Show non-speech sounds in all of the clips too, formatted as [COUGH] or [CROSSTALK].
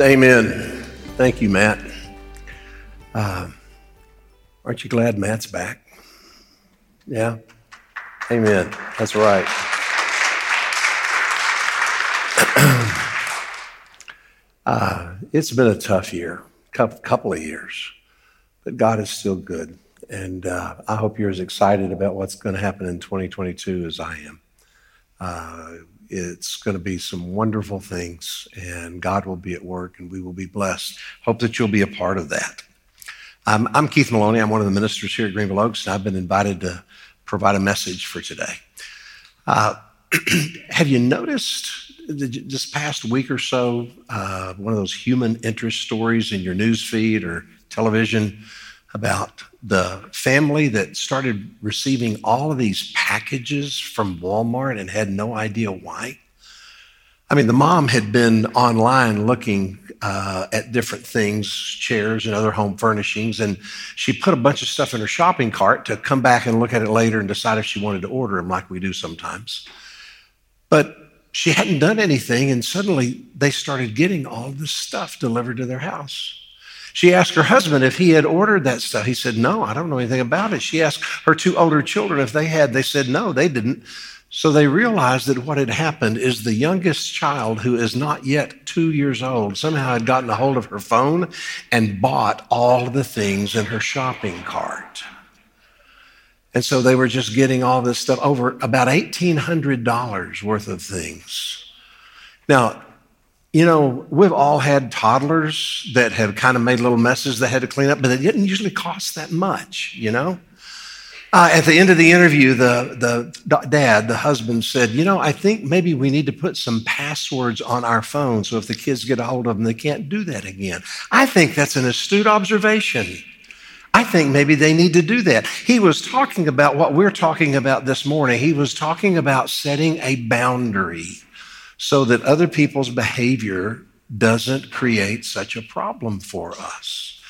Amen. Thank you, Matt. Uh, aren't you glad Matt's back? Yeah. Amen. That's right. [CLEARS THROAT] uh, it's been a tough year, couple of years, but God is still good. And uh, I hope you're as excited about what's going to happen in 2022 as I am. It's going to be some wonderful things, and God will be at work, and we will be blessed. Hope that you'll be a part of that. I'm Keith Maloney. I'm one of the ministers here at Greenville Oaks, and I've been invited to provide a message for today. Uh, [CLEARS THROAT] have you noticed this past week or so uh, one of those human interest stories in your news feed or television about the family that started receiving all of these packages from Walmart and had no idea why. I mean, the mom had been online looking uh, at different things, chairs and other home furnishings, and she put a bunch of stuff in her shopping cart to come back and look at it later and decide if she wanted to order them, like we do sometimes. But she hadn't done anything, and suddenly they started getting all this stuff delivered to their house. She asked her husband if he had ordered that stuff. He said, No, I don't know anything about it. She asked her two older children if they had. They said, No, they didn't. So they realized that what had happened is the youngest child, who is not yet two years old, somehow had gotten a hold of her phone and bought all the things in her shopping cart. And so they were just getting all this stuff over about $1,800 worth of things. Now, you know, we've all had toddlers that have kind of made little messes they had to clean up, but it didn't usually cost that much, you know? Uh, at the end of the interview, the, the dad, the husband said, You know, I think maybe we need to put some passwords on our phone so if the kids get a hold of them, they can't do that again. I think that's an astute observation. I think maybe they need to do that. He was talking about what we're talking about this morning. He was talking about setting a boundary so that other people's behavior doesn't create such a problem for us.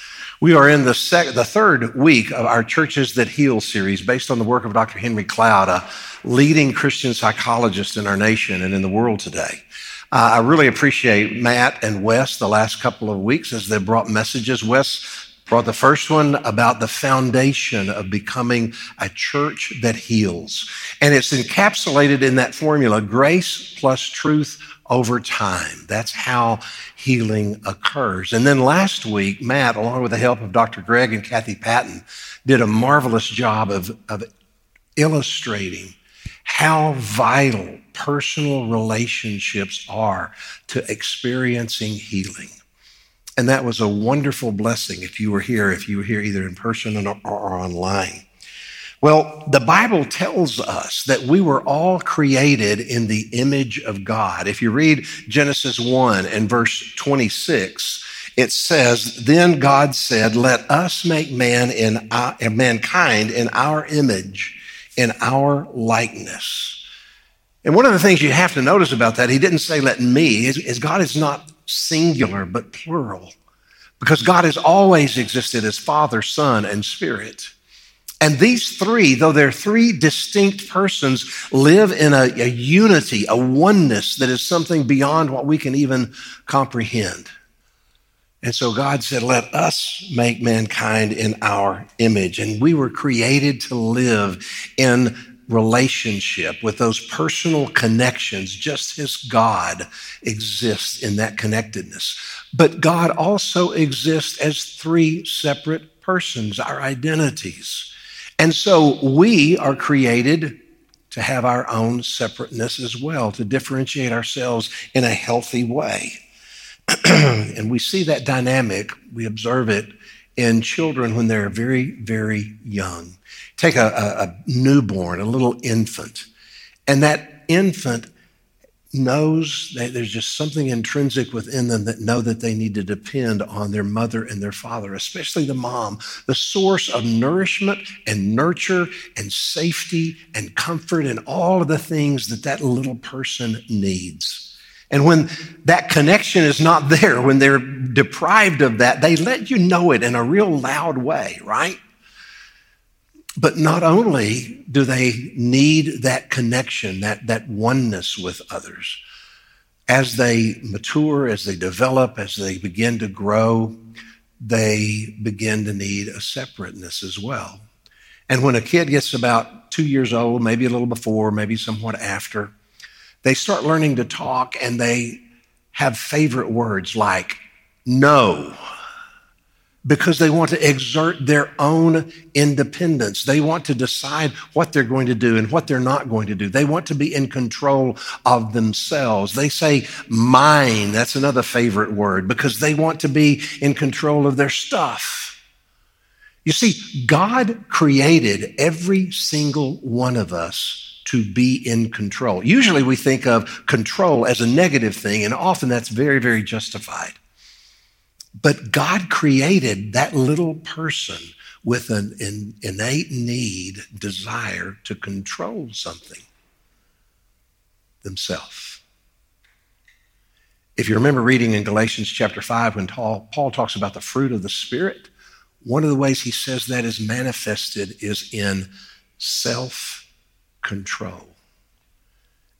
We are in the, sec- the third week of our Churches That Heal series based on the work of Dr. Henry Cloud, a leading Christian psychologist in our nation and in the world today. Uh, I really appreciate Matt and Wes the last couple of weeks as they brought messages. Wes brought the first one about the foundation of becoming a church that heals. And it's encapsulated in that formula grace plus truth over time. That's how healing occurs. And then last week, Matt, along with the help of Dr. Greg and Kathy Patton, did a marvelous job of, of illustrating how vital personal relationships are to experiencing healing. And that was a wonderful blessing if you were here, if you were here either in person or, or online. Well, the Bible tells us that we were all created in the image of God. If you read Genesis 1 and verse 26, it says, Then God said, Let us make man in our, mankind in our image, in our likeness. And one of the things you have to notice about that, he didn't say, Let me, is, is God is not singular, but plural. Because God has always existed as Father, Son, and Spirit. And these three, though they're three distinct persons, live in a, a, unity, a oneness that is something beyond what we can even comprehend. And so God said, Let us make mankind in our image. And we were created to live in relationship, with those personal connections, just as God exists in that connectedness. But God also exists as three separate persons, our identities. And so we are created to have our own separateness as well, to differentiate ourselves in a healthy way. [CLEARS THROAT] and we see that dynamic, we observe it in children when they're very, very young. Take a, a, a newborn, a little infant, and that infant knows that there's just something intrinsic within them that know that they need to depend on their mother and their father, especially the mom, the source of nourishment and nurture and safety and comfort and all of the things that that little person needs. And when that connection is not [LAUGHS] there, when they're deprived of that, they let you know it in a real loud way, right? But not only do they need that connection, that, that oneness with others, as they mature, as they develop, as they begin to grow, they begin to need a separateness as well. And when a kid gets about two years old, maybe a little before, maybe somewhat after, they start learning to talk and they have favorite words like no because they want to exert their own independence. They want to decide what they're going to do and what they're not going to do. They want to be in control of themselves. They say mine. That's another favorite word because they want to be in control of their stuff. You see, God created every single one of us to be in control. Usually we think of control as a negative thing, and often that's very, very justified. But God created that little person with an innate need, desire to control something themselves. If you remember reading in Galatians chapter 5 when Paul, Paul talks about the fruit of the Spirit, one of the ways he says that is manifested is in self control.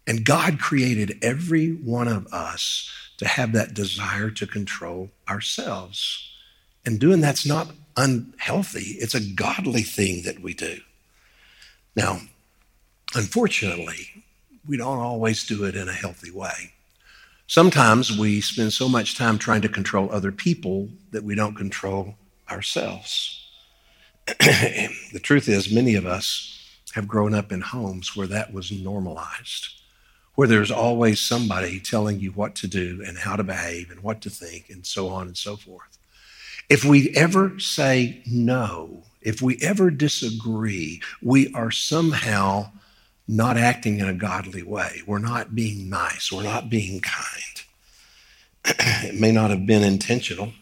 And God created every one of us to have that desire to control ourselves. And doing that's not unhealthy, it's a godly thing that we do. Now, unfortunately, we don't always do it in a healthy way. Sometimes we spend so much time trying to control other people that we don't control ourselves. [CLEARS THROAT] the truth is, many of us have grown up in homes where that was normalized where there's always somebody telling you what to do and how to behave and what to think and so on and so forth. If we ever say no, if we ever disagree, we are somehow not acting in a godly way. We're not being nice. We're not being kind. [CLEARS THROAT] it may not have been intentional.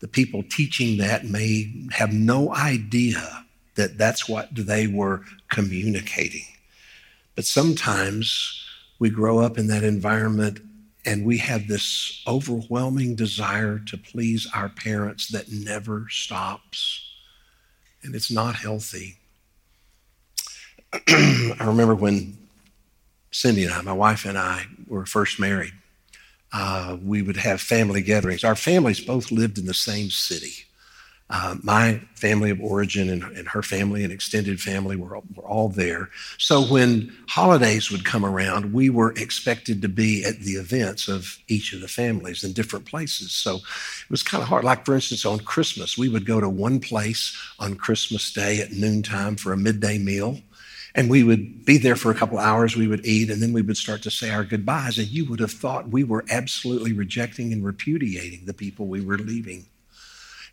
The people teaching that may have no idea that that's what they were communicating. But sometimes we grow up in that environment and we have this overwhelming desire to please our parents that never stops. And it's not healthy. [CLEARS THROAT] I remember when Cindy and I, my wife and I, were first married, uh, we would have family gatherings. Our families both lived in the same city. Uh, my family of origin and, and, her family and extended family were, were all there. So when holidays would come around, we were expected to be at the events of each of the families in different places. So it was kind of hard. Like, for instance, on Christmas, we would go to one place on Christmas Day at noontime for a midday meal. And we would be there for a couple hours, we would eat, and then we would start to say our goodbyes. And you would have thought we were absolutely rejecting and repudiating the people we were leaving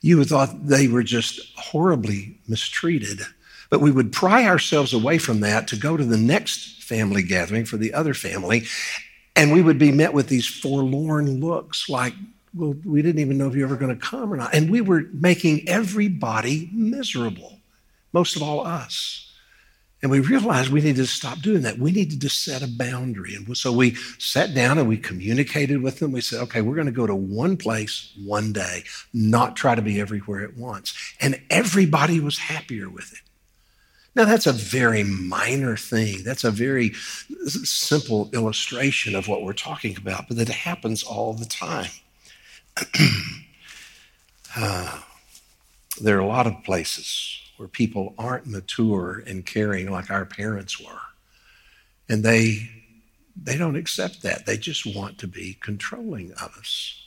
you would thought they were just horribly mistreated. But we would pry ourselves away from that to go to the next family gathering for the other family. And we would be met with these forlorn looks like, well, we didn't even know if you were ever going to come or not. And we were making everybody miserable, most of all us. And we realized we needed to stop doing that. We needed to set a boundary. And so we sat down and we communicated with them. We said, okay, we're going to go to one place one day, not try to be everywhere at once. And everybody was happier with it. Now, that's a very minor thing. That's a very simple illustration of what we're talking about, but it happens all the time. [CLEARS THROAT] uh, there are a lot of places where people aren't mature and caring like our parents were. And they they don't accept that. They just want to be controlling of us.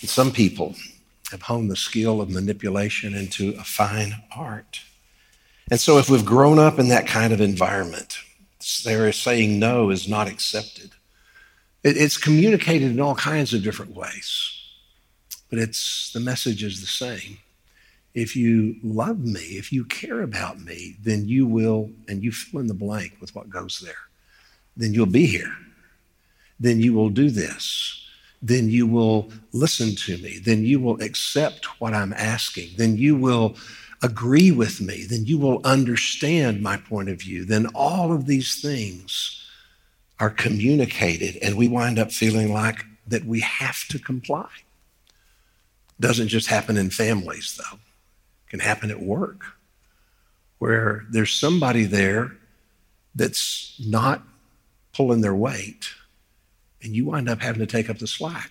And some people have honed the skill of manipulation into a fine art. And so if we've grown up in that kind of environment, they're saying no is not accepted. It's communicated in all kinds of different ways, but it's the message is the same if you love me, if you care about me, then you will, and you fill in the blank with what goes there, then you'll be here. then you will do this. Then you will listen to me. Then you will accept what I'm asking. Then you will agree with me. Then you will understand my point of view. Then all of these things are communicated, and we wind up feeling like that we have to comply. Doesn't just happen in families, though. Can happen at work, where there's somebody there that's not pulling their weight, and you wind up having to take up the slack.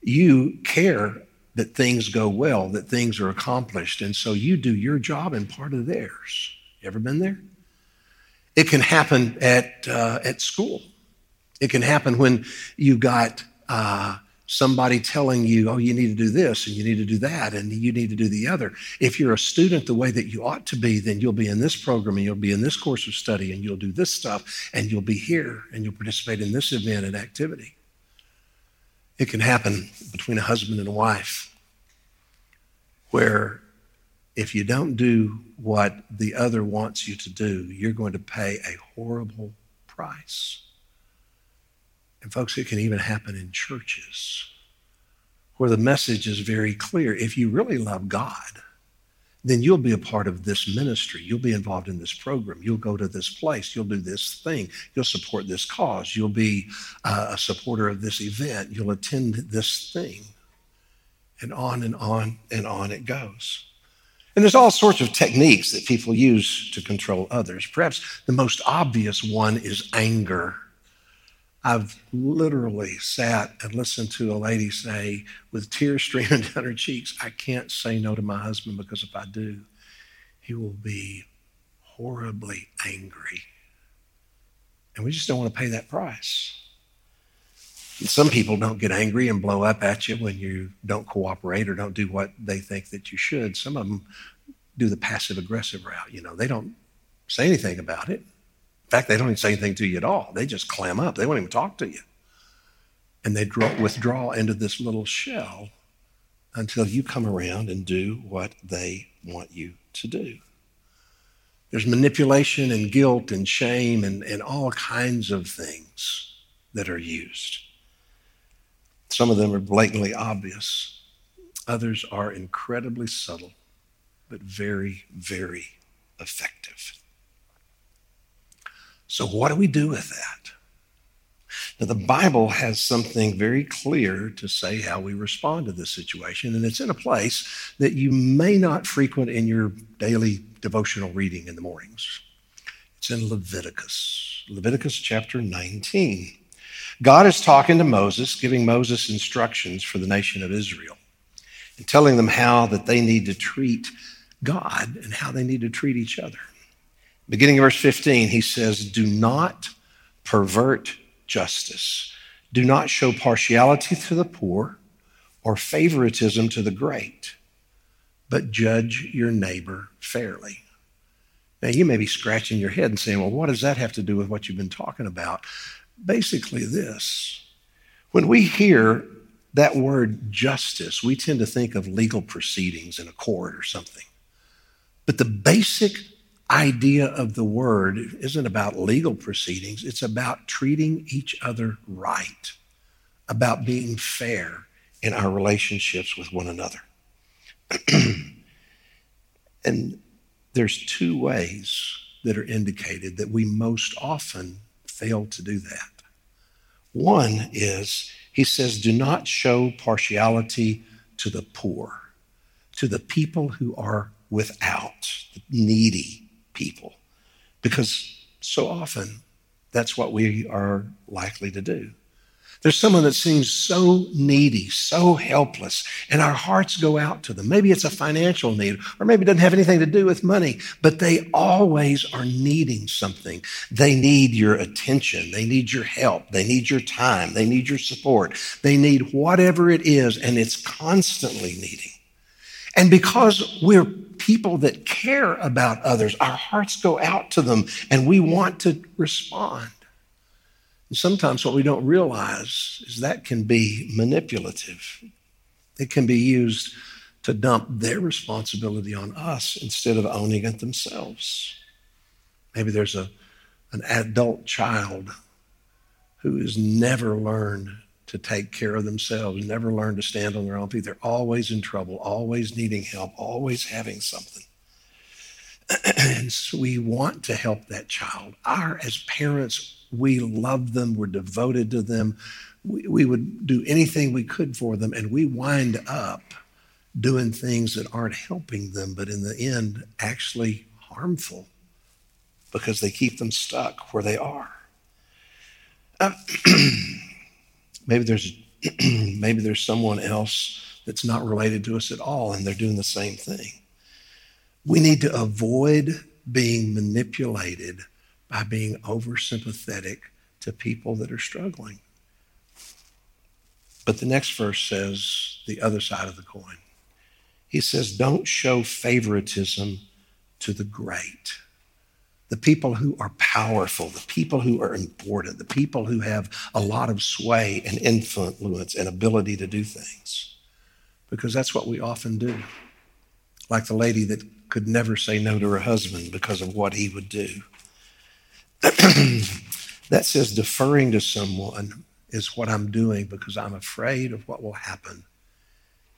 You care that things go well, that things are accomplished, and so you do your job and part of theirs. You ever been there? It can happen at uh, at school. It can happen when you've got uh, somebody telling you, oh, you need to do this and you need to do that and you need to do the other. If you're a student the way that you ought to be, then you'll be in this program and you'll be in this course of study and you'll do this stuff and you'll be here and you'll participate in this event and activity. It can happen between a husband and a wife where if you don't do what the other wants you to do, you're going to pay a horrible price. And, folks, it can even happen in churches where the message is very clear. If you really love God, then you'll be a part of this ministry. You'll be involved in this program. You'll go to this place. You'll do this thing. You'll support this cause. You'll be uh, a supporter of this event. You'll attend this thing. And on and on and on it goes. And there's all sorts of techniques that people use to control others. Perhaps the most obvious one is anger. I've literally sat and listened to a lady say, with tears streaming [LAUGHS] down her cheeks, I can't say no to my husband because if I do, he will be horribly angry. And we just don't want to pay that price. Some people don't get angry and blow up at you when you don't cooperate or don't do what they think that you should. Some of them do the passive aggressive route. You know, they don't say anything about it. In fact, they don't even say anything to you at all. They just clam up. They won't even talk to you. And they draw, withdraw into this little shell until you come around and do what they want you to do. There's manipulation and guilt and shame and, and all kinds of things that are used. Some of them are blatantly obvious, others are incredibly subtle, but very, very effective. So, what do we do with that? Now, the Bible has something very clear to say how we respond to this situation, and it's in a place that you may not frequent in your daily devotional reading in the mornings. It's in Leviticus, Leviticus chapter 19. God is talking to Moses, giving Moses instructions for the nation of Israel, and telling them how that they need to treat God and how they need to treat each other. Beginning of verse 15, he says, Do not pervert justice. Do not show partiality to the poor or favoritism to the great, but judge your neighbor fairly. Now, you may be scratching your head and saying, Well, what does that have to do with what you've been talking about? Basically, this. When we hear that word justice, we tend to think of legal proceedings in a court or something. But the basic idea of the word isn't about legal proceedings, it's about treating each other right, about being fair in our relationships with one another. [CLEARS THROAT] and there's two ways that are indicated that we most often fail to do that. One is, he says, do not show partiality to the poor, to the people who are without, the needy people because so often that's what we are likely to do. There's someone that seems so needy, so helpless, and our hearts go out to them. Maybe it's a financial need, or maybe it doesn't have anything to do with money, but they always are needing something. They need your attention. They need your help. They need your time. They need your support. They need whatever it is, and it's constantly needing. And because we're people that care about others, our hearts go out to them and we want to respond. And sometimes what we don't realize is that can be manipulative. It can be used to dump their responsibility on us instead of owning it themselves. Maybe there's a, an adult child who has never learned to take care of themselves, never learn to stand on their own feet. They're always in trouble, always needing help, always having something. [CLEARS THROAT] and so we want to help that child. Our, as parents, we love them, we're devoted to them. We, we would do anything we could for them, and we wind up doing things that aren't helping them, but in the end, actually harmful because they keep them stuck where they are. Uh, [CLEARS THROAT] maybe there's [CLEARS THROAT] maybe there's someone else that's not related to us at all, and they're doing the same thing. We need to avoid being manipulated by being oversympathetic to people that are struggling. But the next verse says the other side of the coin. He says, Don't show favoritism to the great. The people who are powerful, the people who are important, the people who have a lot of sway and influence and ability to do things. Because that's what we often do. Like the lady that could never say no to her husband because of what he would do. [CLEARS THROAT] that says deferring to someone is what I'm doing because I'm afraid of what will happen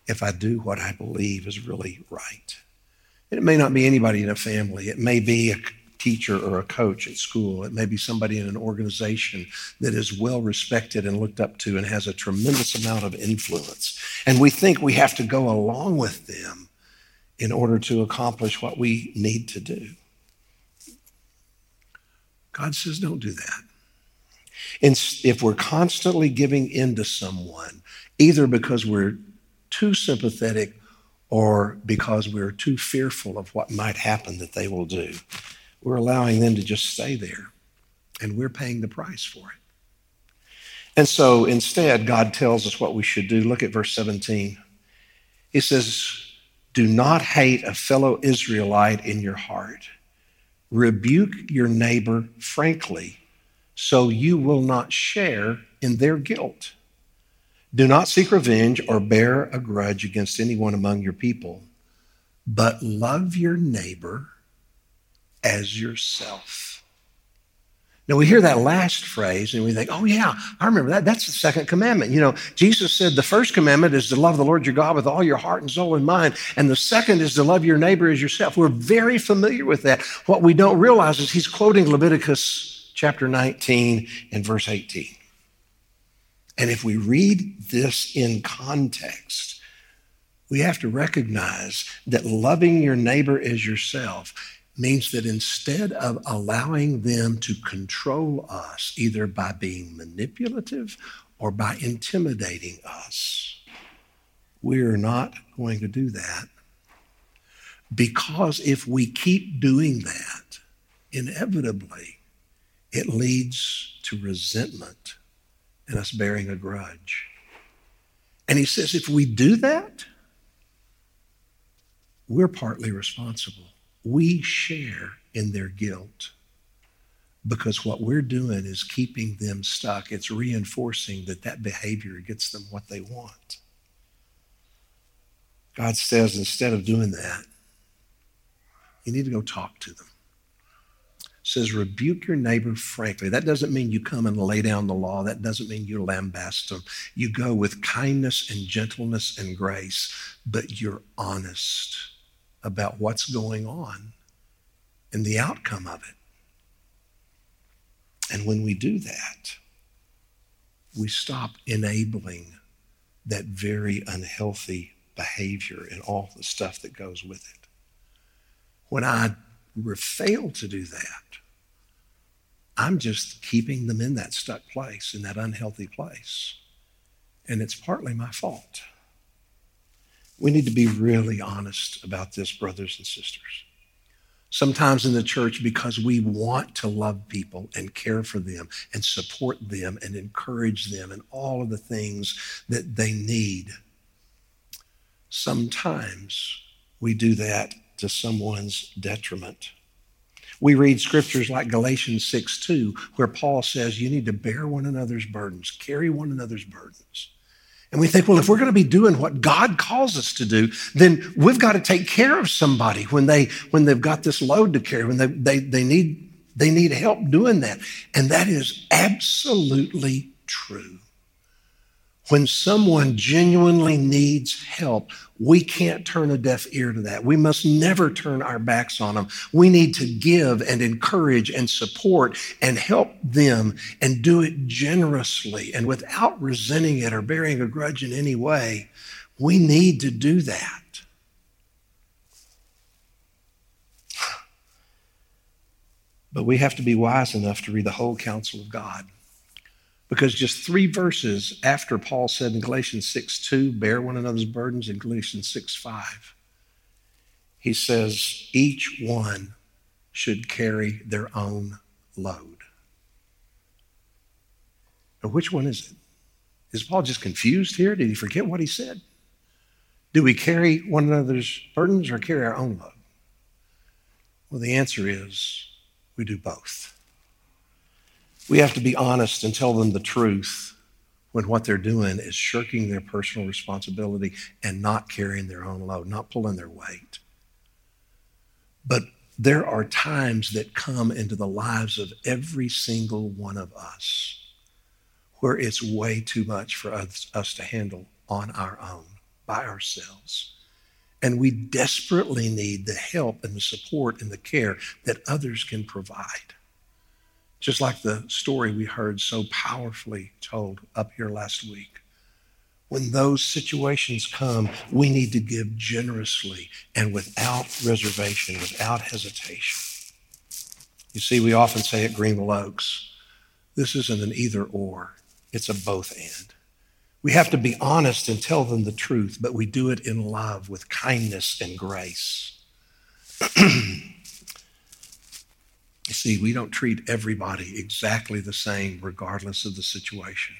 if I do what I believe is really right. It may not be anybody in a family, it may be a teacher or a coach at school, it may be somebody in an organization that is well respected and looked up to and has a tremendous amount of influence. And we think we have to go along with them in order to accomplish what we need to do. God says, don't do that. And if we're constantly giving in to someone, either because we're too sympathetic or because we're too fearful of what might happen that they will do, we're allowing them to just stay there. And we're paying the price for it. And so instead, God tells us what we should do. Look at verse 17. He says, Do not hate a fellow Israelite in your heart Rebuke your neighbor frankly, so you will not share in their guilt. Do not seek revenge or bear a grudge against anyone among your people, but love your neighbor as yourself. Now we hear that last phrase and we think, oh, yeah, I remember that. That's the second commandment. You know, Jesus said the first commandment is to love the Lord your God with all your heart and soul and mind. And the second is to love your neighbor as yourself. We're very familiar with that. What we don't realize is he's quoting Leviticus chapter 19 and verse 18. And if we read this in context, we have to recognize that loving your neighbor as yourself means that instead of allowing them to control us, either by being manipulative or by intimidating us, we're not going to do that. Because if we keep doing that, inevitably, it leads to resentment and us bearing a grudge. And he says if we do that, we're partly responsible we share in their guilt because what we're doing is keeping them stuck. It's reinforcing that that behavior gets them what they want. God says instead of doing that, you need to go talk to them. says rebuke your neighbor frankly. That doesn't mean you come and lay down the law. That doesn't mean you lambast them. You go with kindness and gentleness and grace, but you're honest about what's going on and the outcome of it. And when we do that, we stop enabling that very unhealthy behavior and all the stuff that goes with it. When I fail to do that, I'm just keeping them in that stuck place, in that unhealthy place. And it's partly my fault. We need to be really honest about this, brothers and sisters. Sometimes in the church, because we want to love people and care for them and support them and encourage them and all of the things that they need, sometimes we do that to someone's detriment. We read scriptures like Galatians 6 2, where Paul says you need to bear one another's burdens, carry one another's burdens. And we think, well, if we're going to be doing what God calls us to do, then we've got to take care of somebody when they when they've got this load to carry, when they they, they need They need help doing that. And that is absolutely true. When someone genuinely needs help, we can't turn a deaf ear to that. We must never turn our backs on them. We need to give and encourage and support and help them and do it generously and without resenting it or bearing a grudge in any way. We need to do that. But we have to be wise enough to read the whole counsel of God. Because just three verses after Paul said in Galatians 6 2, bear one another's burdens, in Galatians 6 5, he says, each one should carry their own load. Now, which one is it? Is Paul just confused here? Did he forget what he said? Do we carry one another's burdens or carry our own load? Well, the answer is we do both. We have to be honest and tell them the truth when what they're doing is shirking their personal responsibility and not carrying their own load, not pulling their weight. But there are times that come into the lives of every single one of us where it's way too much for us, us to handle on our own, by ourselves. And we desperately need the help and the support and the care that others can provide. Just like the story we heard so powerfully told up here last week. When those situations come, we need to give generously and without reservation, without hesitation. You see, we often say at Greenville Oaks, this isn't an either or, it's a both and. We have to be honest and tell them the truth, but we do it in love with kindness and grace. [CLEARS THROAT] You see, we don't treat everybody exactly the same, regardless of the situation.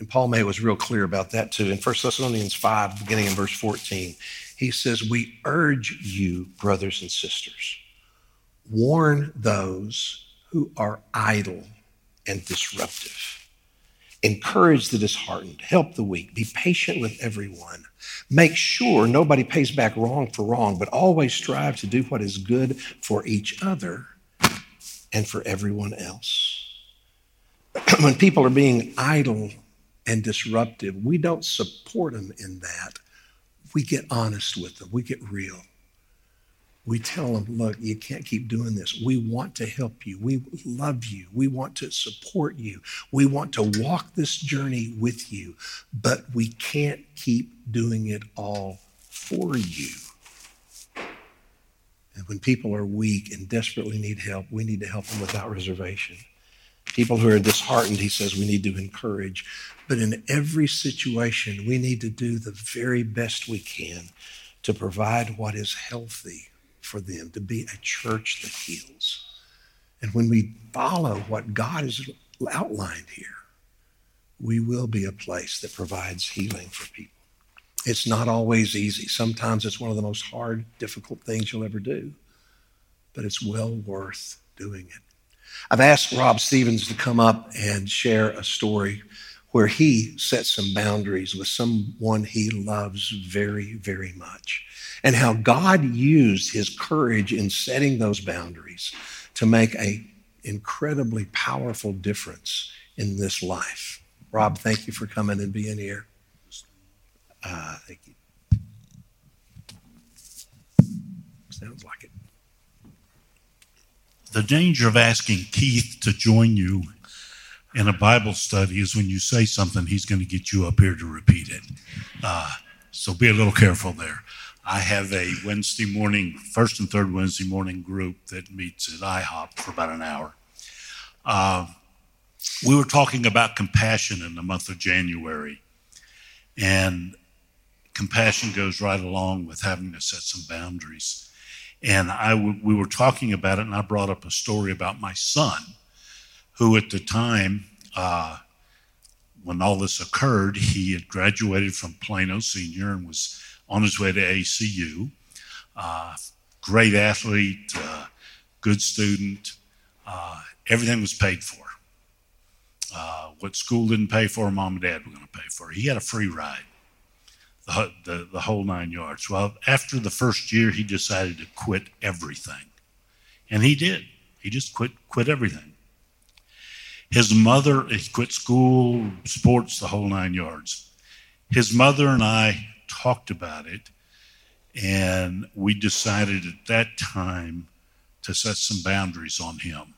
And Paul May was real clear about that too. In 1 Thessalonians 5, beginning in verse 14, he says, We urge you, brothers and sisters, warn those who are idle and disruptive. Encourage the disheartened, help the weak, be patient with everyone. Make sure nobody pays back wrong for wrong, but always strive to do what is good for each other and for everyone else. [CLEARS THROAT] when people are being idle and disruptive, we don't support them in that. We get honest with them, we get real. We tell them, look, you can't keep doing this. We want to help you. We love you. We want to support you. We want to walk this journey with you, but we can't keep doing it all for you. And when people are weak and desperately need help, we need to help them without reservation. People who are disheartened, he says, we need to encourage. But in every situation, we need to do the very best we can to provide what is healthy for them, to be a church that heals. And when we follow what God has outlined here, we will be a place that provides healing for people. It's not always easy. Sometimes it's one of the most hard, difficult things you'll ever do, but it's well worth doing it. I've asked Rob Stevens to come up and share a story where he set some boundaries with someone he loves very, very much, and how God used his courage in setting those boundaries to make an incredibly powerful difference in this life. Rob, thank you for coming and being here. Uh. Sounds like it. The danger of asking Keith to join you in a Bible study is when you say something, he's going to get you up here to repeat it. Uh, so be a little careful there. I have a Wednesday morning, first and third Wednesday morning group that meets at IHOP for about an hour. Uh, we were talking about compassion in the month of January. And compassion goes right along with having to set some boundaries. And I we were talking about it, and I brought up a story about my son, who at the time, uh, when all this occurred, he had graduated from Plano Senior and was on his way to ACU. Uh, great athlete, uh, good student. Uh, everything was paid for. Uh, what school didn't pay for, mom and dad were going to pay for. He had a free ride the, the, whole nine yards. Well, after the first year, he decided to quit everything. And he did. He just quit quit everything. His mother, he quit school, sports, the whole nine yards. His mother and I talked about it, and we decided at that time to set some boundaries on him.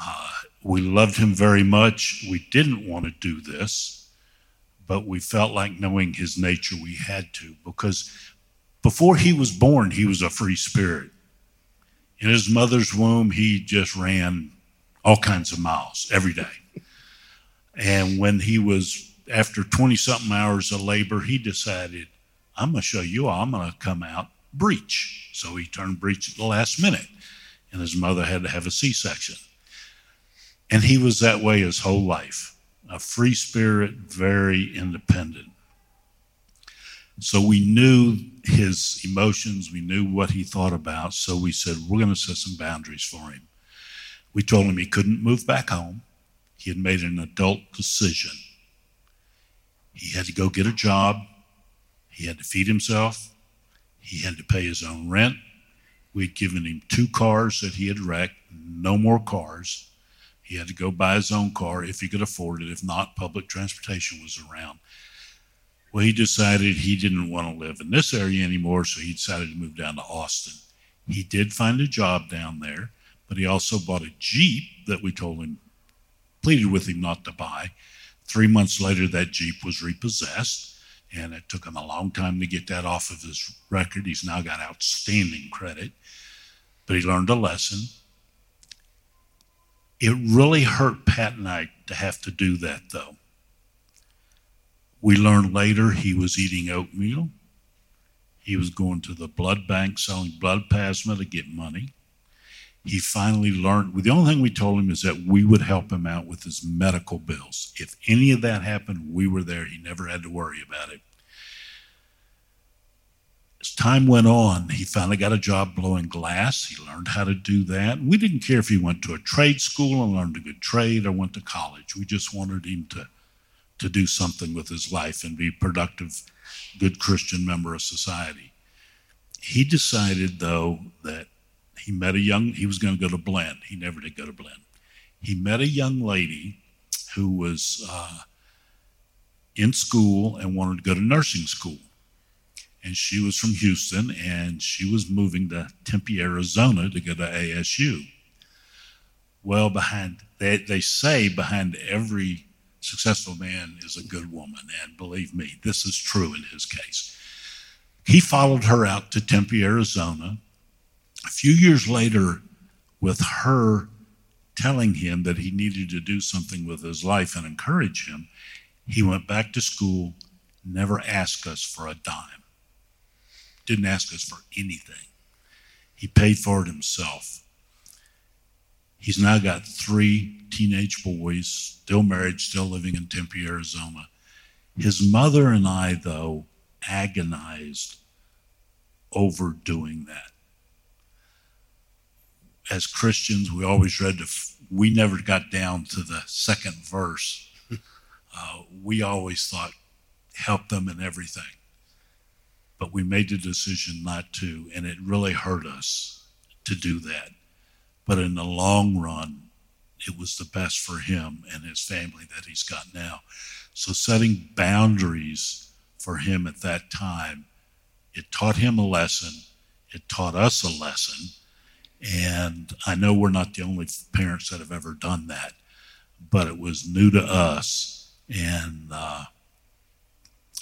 Uh, we loved him very much. We didn't want to do this, but we felt like knowing his nature, we had to because before he was born, he was a free spirit. In his mother's womb, he just ran all kinds of miles every day. And when he was, after 20 something hours of labor, he decided, I'm going to show you all, I'm going to come out breech. So he turned breech at the last minute, and his mother had to have a C section. And he was that way his whole life a free spirit, very independent. So we knew his emotions, we knew what he thought about. So we said, we're going to set some boundaries for him. We told him he couldn't move back home. He had made an adult decision. He had to go get a job. He had to feed himself. He had to pay his own rent. We'd given him two cars that he had wrecked, no more cars. He had to go buy his own car if he could afford it. If not, public transportation was around. Well, he decided he didn't want to live in this area anymore, so he decided to move down to Austin. He did find a job down there, but he also bought a Jeep that we told him, pleaded with him not to buy. Three months later, that Jeep was repossessed, and it took him a long time to get that off of his record. He's now got outstanding credit, but he learned a lesson. It really hurt Pat and I to have to do that, though. We learned later he was eating oatmeal. He was going to the blood bank selling blood plasma to get money. He finally learned. The only thing we told him is that we would help him out with his medical bills. If any of that happened, we were there. He never had to worry about it. As time went on, he finally got a job blowing glass. He learned how to do that. We didn't care if he went to a trade school and learned a good trade or went to college. We just wanted him to, to do something with his life and be a productive, good Christian member of society. He decided, though, that he met a young, he was going to go to Blinn. He never did go to Blinn. He met a young lady who was uh, in school and wanted to go to nursing school and she was from Houston, and she was moving to Tempe, Arizona to go to ASU. Well, behind they, they say behind every successful man is a good woman, and believe me, this is true in his case. He followed her out to Tempe, Arizona. A few years later, with her telling him that he needed to do something with his life and encourage him, he went back to school, never asked us for a dime didn't ask us for anything. He paid for it himself. He's now got three teenage boys, still married, still living in Tempe, Arizona. His mother and I, though, agonized over doing that. As Christians, we always read the, we never got down to the second verse. [LAUGHS] Uh, we always thought, help them in everything but we made the decision not to, and it really hurt us to do that. But in the long run, it was the best for him and his family that he's got now. So setting boundaries for him at that time, it taught him a lesson. It taught us a lesson. And I know we're not the only parents that have ever done that, but it was new to us. And uh,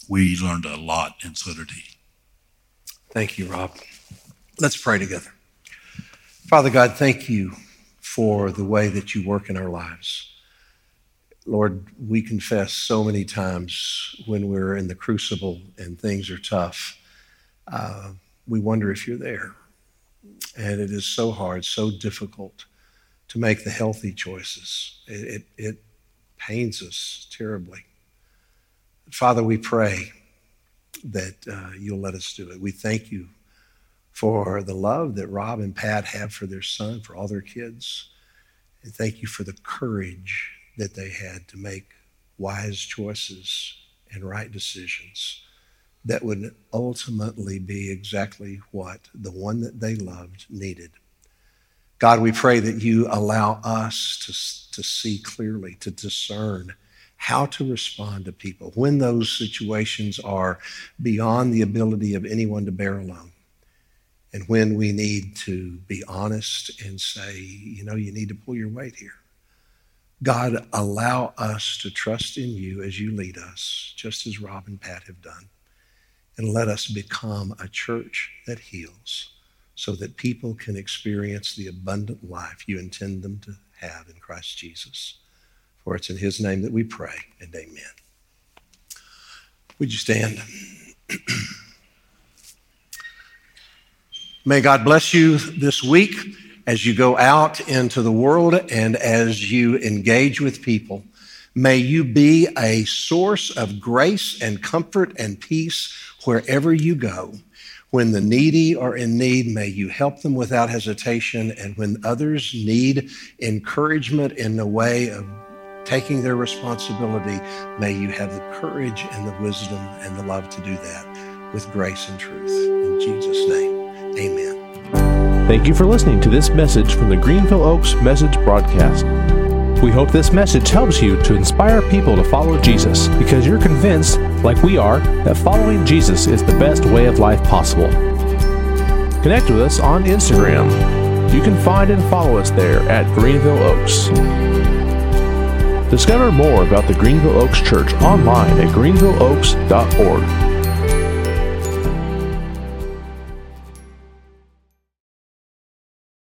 we learned a lot, and so did he. Thank you, Rob. Let's pray together. Father God, thank you for the way that you work in our lives. Lord, we confess so many times when we're in the crucible and things are tough, uh, we wonder if you're there. And it is so hard, so difficult to make the healthy choices. It, it, it pains us terribly. Father, we pray that uh, you'll let us do it. We thank you for the love that Rob and Pat have for their son, for all their kids. And thank you for the courage that they had to make wise choices and right decisions that would ultimately be exactly what the one that they loved needed. God, we pray that you allow us to, to see clearly, to discern how to respond to people when those situations are beyond the ability of anyone to bear alone. And when we need to be honest and say, you know, you need to pull your weight here. God, allow us to trust in you as you lead us, just as Rob and Pat have done. And let us become a church that heals so that people can experience the abundant life you intend them to have in Christ Jesus. For it's in his name that we pray, and amen. Would you stand? [CLEARS THROAT] May God bless you this week as you go out into the world and as you engage with people. May you be a source of grace and comfort and peace wherever you go. When the needy are in need, may you help them without hesitation. And when others need encouragement in the way of taking their responsibility, may you have the courage and the wisdom and the love to do that with grace and truth. In Jesus' name, amen. Thank you for listening to this message from the Greenville Oaks Message Broadcast. We hope this message helps you to inspire people to follow Jesus because you're convinced, like we are, that following Jesus is the best way of life possible. Connect with us on Instagram. You can find and follow us there at Greenville Oaks. Discover more about the Greenville Oaks Church online at greenvilleoaks.org.